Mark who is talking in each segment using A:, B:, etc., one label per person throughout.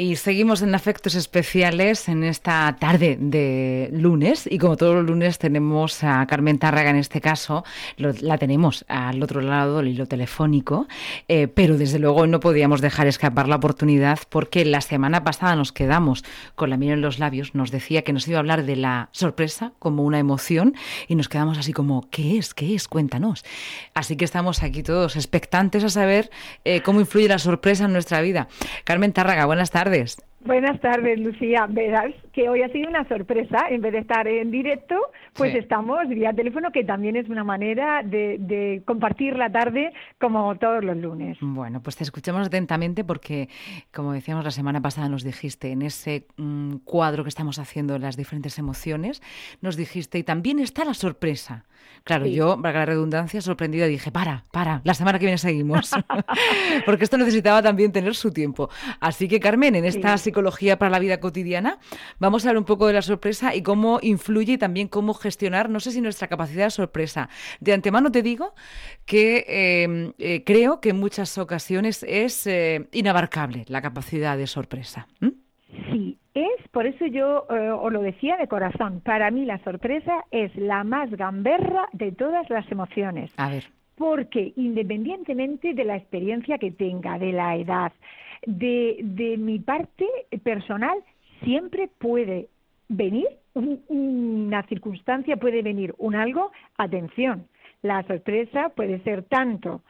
A: Y seguimos en Afectos Especiales en esta tarde de lunes. Y como todos los lunes tenemos a Carmen Tárraga en este caso, la tenemos al otro lado del hilo telefónico, eh, pero desde luego no podíamos dejar escapar la oportunidad porque la semana pasada nos quedamos con la miel en los labios, nos decía que nos iba a hablar de la sorpresa como una emoción y nos quedamos así como, ¿qué es? ¿Qué es? Cuéntanos. Así que estamos aquí todos expectantes a saber eh, cómo influye la sorpresa en nuestra vida. Carmen Tárraga, buenas tardes tardes.
B: Buenas tardes, Lucía. Verás que hoy ha sido una sorpresa. En vez de estar en directo, pues estamos vía teléfono, que también es una manera de, compartir la tarde como todos los lunes.
A: Bueno, pues te escuchamos atentamente porque, como decíamos la semana pasada, nos dijiste en ese mm, cuadro que estamos haciendo de las diferentes emociones, nos dijiste, y también está la sorpresa. Claro, yo, para la redundancia, sorprendida dije, para, para, la semana que viene seguimos. porque esto necesitaba también tener su tiempo. Así que, Carmen, en esta psicología para la vida cotidiana, vamos a hablar un poco de la sorpresa y cómo influye y también cómo gestionar, no sé si nuestra capacidad de sorpresa. De antemano te digo que em, eh, creo que en muchas ocasiones es eh, inabarcable la capacidad de sorpresa.
B: Sí, es, por eso yo eh, os lo decía de corazón, para mí la sorpresa es la más gamberra de todas las emociones.
A: A ver.
B: Porque independientemente de la experiencia que tenga, de la edad, de, de mi parte personal, siempre puede venir una circunstancia, puede venir un algo, atención, la sorpresa puede ser tanto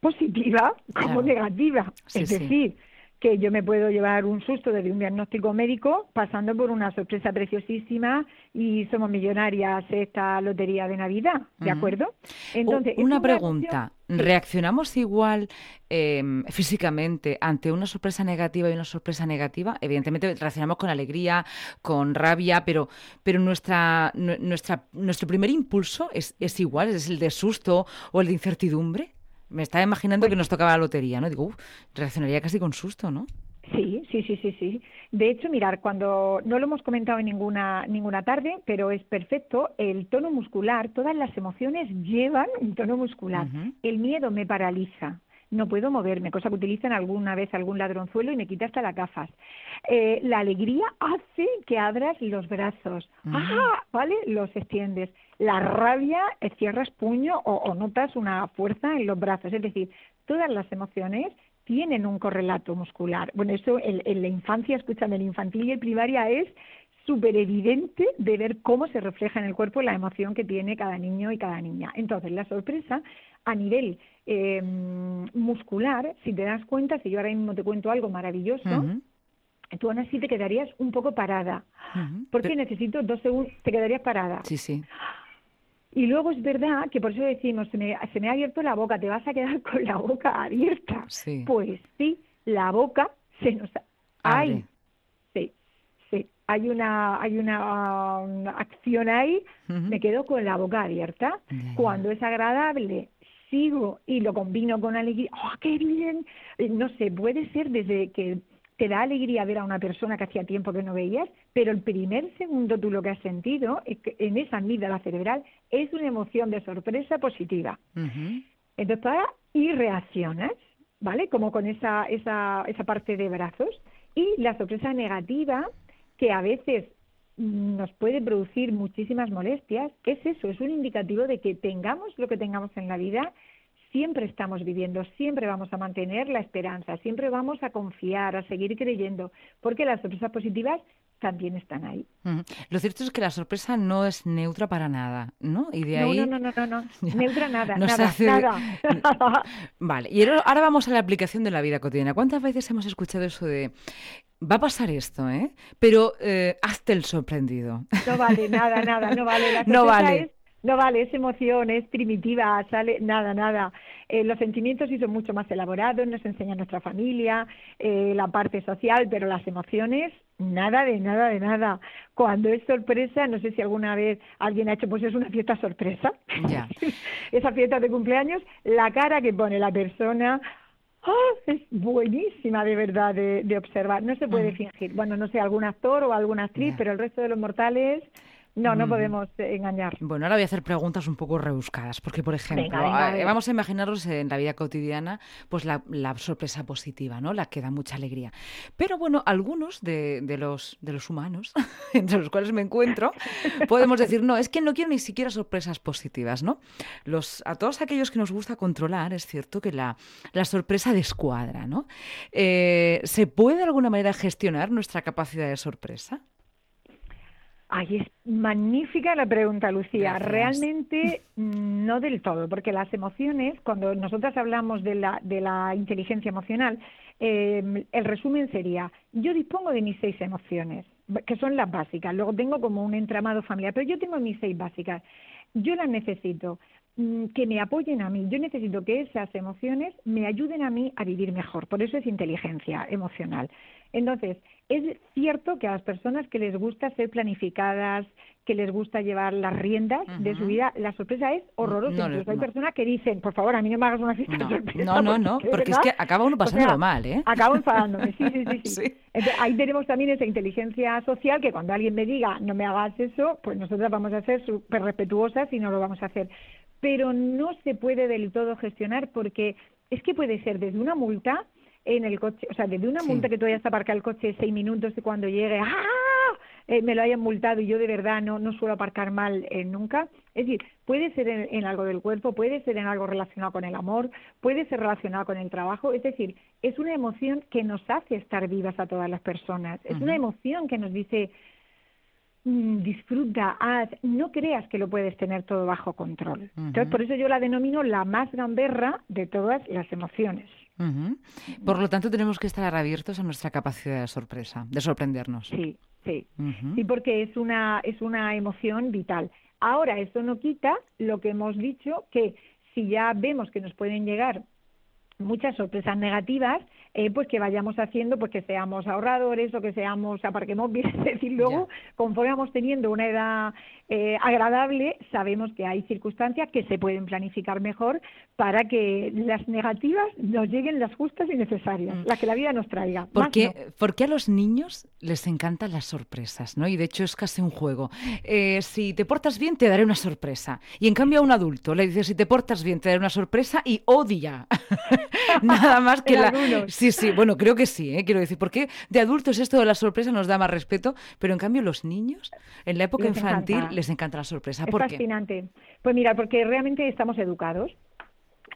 B: positiva como negativa. es decir, que yo me puedo llevar un susto desde un diagnóstico médico pasando por una sorpresa preciosísima y somos millonarias esta lotería de Navidad, ¿de acuerdo?
A: Entonces, una pregunta, ¿reaccionamos igual em, físicamente ante una sorpresa negativa y una sorpresa negativa? Evidentemente reaccionamos con alegría, con rabia, pero, pero nuestra, nuestra, nuestro primer impulso es, es igual, es el de susto o el de incertidumbre. Me estaba imaginando que nos tocaba la lotería, ¿no? Digo, reaccionaría casi con susto, ¿no?
B: Sí, sí, sí, sí, sí. De hecho, mirar, cuando no lo hemos comentado en ninguna ninguna tarde, pero es perfecto, el tono muscular, todas las emociones llevan un tono muscular. El miedo me paraliza, no puedo moverme, cosa que utilizan alguna vez algún ladronzuelo y me quita hasta las gafas. Eh, la alegría hace que abras los brazos, ¡ah! ¿Vale? Los extiendes. La rabia, eh, cierras puño o, notas una fuerza en los brazos. Es decir, todas las emociones tienen un correlato muscular. Bueno, eso en, la infancia, escúchame, en infantil y en primaria es súper evidente de ver cómo se refleja en el cuerpo la emoción que tiene cada niño y cada niña. Entonces, la sorpresa a nivel eh, muscular, si te das cuenta, si yo ahora mismo te cuento algo maravilloso, tú aún así te quedarías un poco parada. Porque necesito dos segundos, te quedarías parada.
A: Sí, sí.
B: Y luego es verdad que por eso decimos, se me, se me ha abierto la boca, te vas a quedar con la boca abierta.
A: Sí.
B: Pues sí, la boca se nos... Hay, sí, sí, hay una, hay una, acción ahí, me quedo con la boca abierta. Cuando es agradable, sigo y lo combino con alegría. ¡Oh, qué bien! Eh, no sé, puede ser desde que te da alegría ver a una persona que hacía tiempo que no veías, pero el primer segundo tú lo que has sentido es que en esa amígdala cerebral es una emoción de sorpresa positiva. Entonces, para y reaccionas, ¿vale? Como con esa, esa, esa parte de brazos. Y la sorpresa negativa, que a veces nos puede producir muchísimas molestias, ¿qué es eso? Es un indicativo de que tengamos lo que tengamos en la vida, siempre estamos viviendo, siempre vamos a mantener la esperanza, siempre vamos a confiar, a seguir creyendo, porque las sorpresas positivas también están ahí.
A: Lo cierto es que la sorpresa no es neutra para nada, ¿no?
B: Y de ahí... No, no, no, no, no, neutra nada, nada, nada.
A: Vale, y ahora vamos a la aplicación de la vida cotidiana. ¿Cuántas veces hemos escuchado eso de va a pasar esto, ¿eh? Pero eh, hazte el sorprendido.
B: No vale, nada, nada, no vale. La
A: no vale.
B: No vale, es emoción, es primitiva, sale nada, nada. Eh, los sentimientos sí son mucho más elaborados, nos enseña nuestra familia, eh, la parte social, pero las emociones, nada de nada de nada. Cuando es sorpresa, no sé si alguna vez alguien ha hecho, pues es una fiesta sorpresa.
A: Ya.
B: Esa fiesta de cumpleaños, la cara que pone la persona, ¡Oh! es buenísima de verdad de, observar. No se puede fingir. Bueno, no sé, algún actor o alguna actriz, pero el resto de los mortales No, no podemos engañar.
A: Bueno, ahora voy a hacer preguntas un poco rebuscadas, porque, por ejemplo, vamos a imaginarnos en la vida cotidiana pues la, sorpresa positiva, ¿no? La que da mucha alegría. Pero bueno, algunos de, los, de los humanos, entre los cuales me encuentro, podemos decir, no, es que no quiero ni siquiera sorpresas positivas, ¿no? Los, a todos aquellos que nos gusta controlar, es cierto que la, sorpresa descuadra, ¿no? Eh, ¿Se puede de alguna manera gestionar nuestra capacidad de sorpresa?
B: Ay, es magnífica la pregunta, Lucía. Realmente no del todo, porque las emociones, cuando nosotras hablamos de la, de la inteligencia emocional, eh, el resumen sería, yo dispongo de mis seis emociones, que son las básicas, luego tengo como un entramado familiar, pero yo tengo mis seis básicas. Yo las necesito mm, que me apoyen a mí. Yo necesito que esas emociones me ayuden a mí a vivir mejor. Por eso es inteligencia emocional. Entonces, es cierto que a las personas que les gusta ser planificadas, que les gusta llevar las riendas de su vida, la sorpresa es horrorosa. Incluso hay personas que dicen, por favor, a mí no me hagas una fiesta
A: no,
B: sorpresa.
A: No, no, no, porque, es que acaba uno pasándolo mal, ¿eh?
B: Acabo enfadándome, sí, sí, sí. sí. Entonces, ahí tenemos también esa inteligencia social que cuando alguien me diga, no me hagas eso, pues nosotras vamos a ser súper respetuosas y no lo vamos a hacer. Pero no se puede del todo gestionar porque es que puede ser desde una multa en el coche, o sea, desde una multa que tú hayas aparcado el coche seis minutos y cuando llegue, ¡ah! Eh, me lo hayan multado y yo de verdad no, no suelo aparcar mal eh, nunca. Es decir, puede ser en, algo del cuerpo, puede ser en algo relacionado con el amor, puede ser relacionado con el trabajo. Es decir, es una emoción que nos hace estar vivas a todas las personas. Es una emoción que nos dice, disfruta, haz, no creas que lo puedes tener todo bajo control. Entonces, por eso yo la denomino la más gamberra de todas las emociones.
A: Por lo tanto, tenemos que estar abiertos a nuestra capacidad de sorpresa, de sorprendernos.
B: Sí, sí, sí, porque es una es una emoción vital. Ahora, esto no quita lo que hemos dicho que si ya vemos que nos pueden llegar muchas sorpresas negativas, eh, pues que vayamos haciendo, pues que seamos ahorradores o que seamos, aparquemos bien, es decir, luego, conforme vamos teniendo una edad eh, agradable, sabemos que hay circunstancias que se pueden planificar mejor para que las negativas nos lleguen las justas y necesarias, mm. las que la vida nos traiga.
A: Porque, porque a los niños les encantan las sorpresas, ¿no? Y de hecho es casi un juego. Eh, si te portas bien, te daré una sorpresa. Y en cambio a un adulto le dices, si te portas bien, te daré una sorpresa y odia. Nada más que la... Sí, sí, bueno, creo que sí, ¿eh? quiero decir, porque de adultos esto de la sorpresa nos da más respeto, pero en cambio los niños, en la época infantil, les encanta la sorpresa.
B: ¿Por es fascinante. Pues mira, porque realmente estamos educados.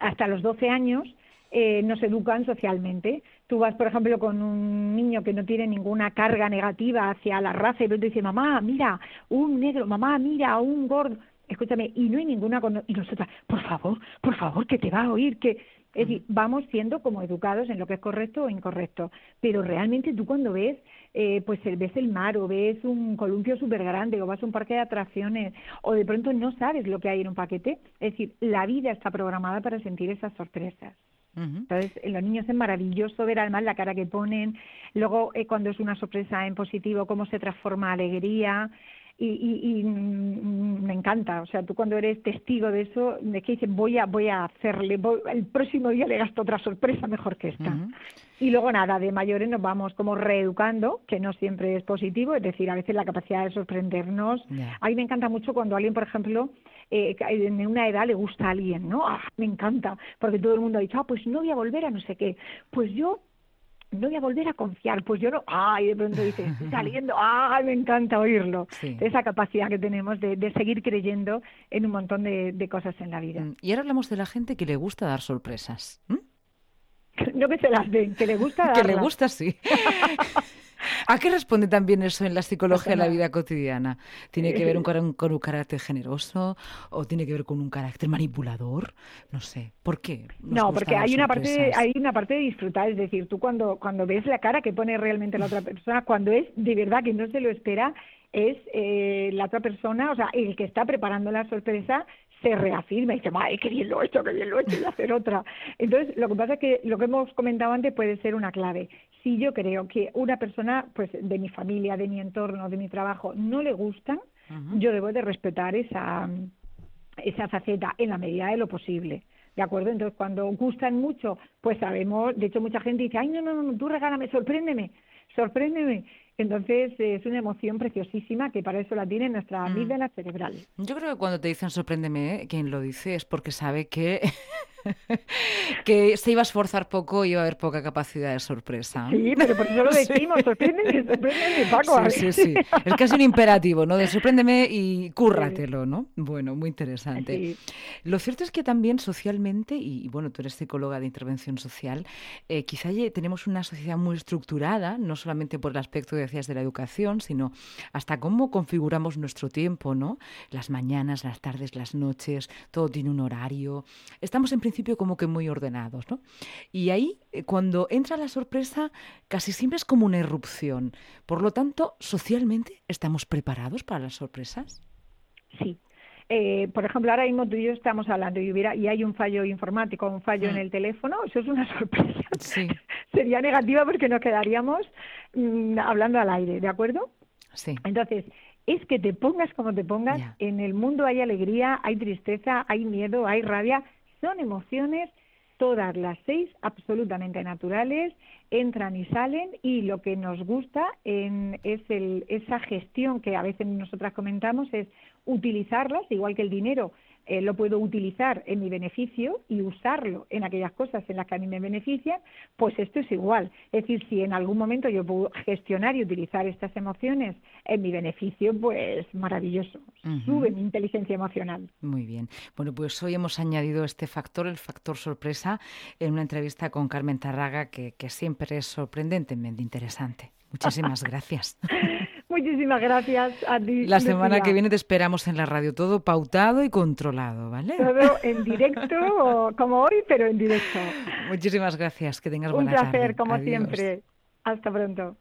B: Hasta los 12 años eh, nos educan socialmente. Tú vas, por ejemplo, con un niño que no tiene ninguna carga negativa hacia la raza y te dice, mamá, mira, un negro, mamá, mira, un gordo. Escúchame, y no hay ninguna... Y nosotras, por favor, por favor, que te va a oír, que es decir, vamos siendo como educados en lo que es correcto o incorrecto, pero realmente tú cuando ves, eh, pues ves el mar o ves un columpio súper grande o vas a un parque de atracciones o de pronto no sabes lo que hay en un paquete, es decir, la vida está programada para sentir esas sorpresas. Entonces, en los niños es maravilloso ver además la cara que ponen, luego eh, cuando es una sorpresa en positivo, cómo se transforma alegría, y, y, mm, me encanta. O sea, tú cuando eres testigo de eso, de que dices, voy a, voy a hacerle, el próximo día le gasto otra sorpresa mejor que esta. Y luego nada, de mayores nos vamos como reeducando, que no siempre es positivo, es decir, a veces la capacidad de sorprendernos. A mí me encanta mucho cuando alguien, por ejemplo, eh, en una edad le gusta a alguien, ¿no? Ah, me encanta, porque todo el mundo ha dicho, ah, pues no voy a volver a no sé qué. Pues yo no voy a volver a confiar, pues yo no, ay, de pronto dices, saliendo, ay, me encanta oírlo. Esa capacidad que tenemos de, seguir creyendo en un montón de, cosas en la vida. Mm,
A: y ahora hablamos de la gente que le gusta dar sorpresas.
B: No que se las den, que le gusta darlas.
A: Que le gusta, sí. ¿A qué responde también eso en la psicología de la vida cotidiana? ¿Tiene que ver con, un carácter generoso o tiene que ver con un carácter manipulador? No sé. ¿Por qué?
B: No, porque hay una parte hay una parte de disfrutar, es decir, tú cuando cuando ves la cara que pone realmente la otra persona, cuando es de verdad que no se lo espera, es eh, la otra persona, o sea, el que está preparando la sorpresa se reafirma y dice, ¡ay, qué bien lo he hecho, qué bien lo he hecho! Y hacer otra. Entonces, lo que pasa es que lo que hemos comentado antes puede ser una clave. Si yo creo que una persona, pues de mi familia, de mi entorno, de mi trabajo, no le gustan, yo debo de respetar esa, esa faceta en la medida de lo posible. ¿De acuerdo? Entonces, cuando gustan mucho, pues sabemos, de hecho, mucha gente dice, ay, no, no, no, tú regálame, sorpréndeme, sorpréndeme. Entonces es una emoción preciosísima que para eso la tiene nuestra mm. amígdala cerebral.
A: Yo creo que cuando te dicen sorpréndeme, ¿eh? quien lo dice es porque sabe que que se iba a esforzar poco y iba a haber poca capacidad de sorpresa.
B: Sí, pero por eso lo decimos, sorpréndeme, sorpréndeme, Paco.
A: Sí, sí, sí. Es casi un imperativo, ¿no? De sorpréndeme y cúrratelo, ¿no? Bueno, muy interesante. Lo cierto es que también socialmente, y bueno, tú eres psicóloga de intervención social, eh, quizá tenemos una sociedad muy estructurada, no solamente por el aspecto, decías, de la educación, sino hasta cómo configuramos nuestro tiempo, ¿no? Las mañanas, las tardes, las noches, todo tiene un horario. Estamos en principio como que muy ordenados, ¿no? Y ahí, eh, cuando entra la sorpresa, casi siempre es como una irrupción. Por lo tanto, socialmente, ¿estamos preparados para las sorpresas?
B: Sí. Eh, por ejemplo, ahora mismo tú y yo estamos hablando y, hubiera, y hay un fallo informático, un fallo en mm. el teléfono, eso es una sorpresa. Sí. Sería negativa porque nos quedaríamos mm, hablando al aire, ¿de acuerdo?
A: Sí.
B: Entonces, es que te pongas como te pongas, en el mundo hay alegría, hay tristeza, hay miedo, hay rabia, son emociones todas las seis absolutamente naturales, entran y salen y lo que nos gusta en, es el, esa gestión que a veces nosotras comentamos es utilizarlas, igual que el dinero eh, lo puedo utilizar en mi beneficio y usarlo en aquellas cosas en las que a mí me benefician, pues esto es igual. Es decir, si en algún momento yo puedo gestionar y utilizar estas emociones en mi beneficio, pues maravilloso. Sube mi inteligencia emocional.
A: Muy bien. Bueno, pues hoy hemos añadido este factor, el factor sorpresa, en una entrevista con Carmen Tarraga que, que siempre es sorprendentemente interesante. Muchísimas gracias.
B: Muchísimas gracias a ti.
A: La semana que viene te esperamos en la radio, todo pautado y controlado, ¿vale?
B: Todo en directo, como hoy, pero en directo.
A: Muchísimas gracias, que tengas buena
B: tarde. Un placer, como siempre. Hasta pronto.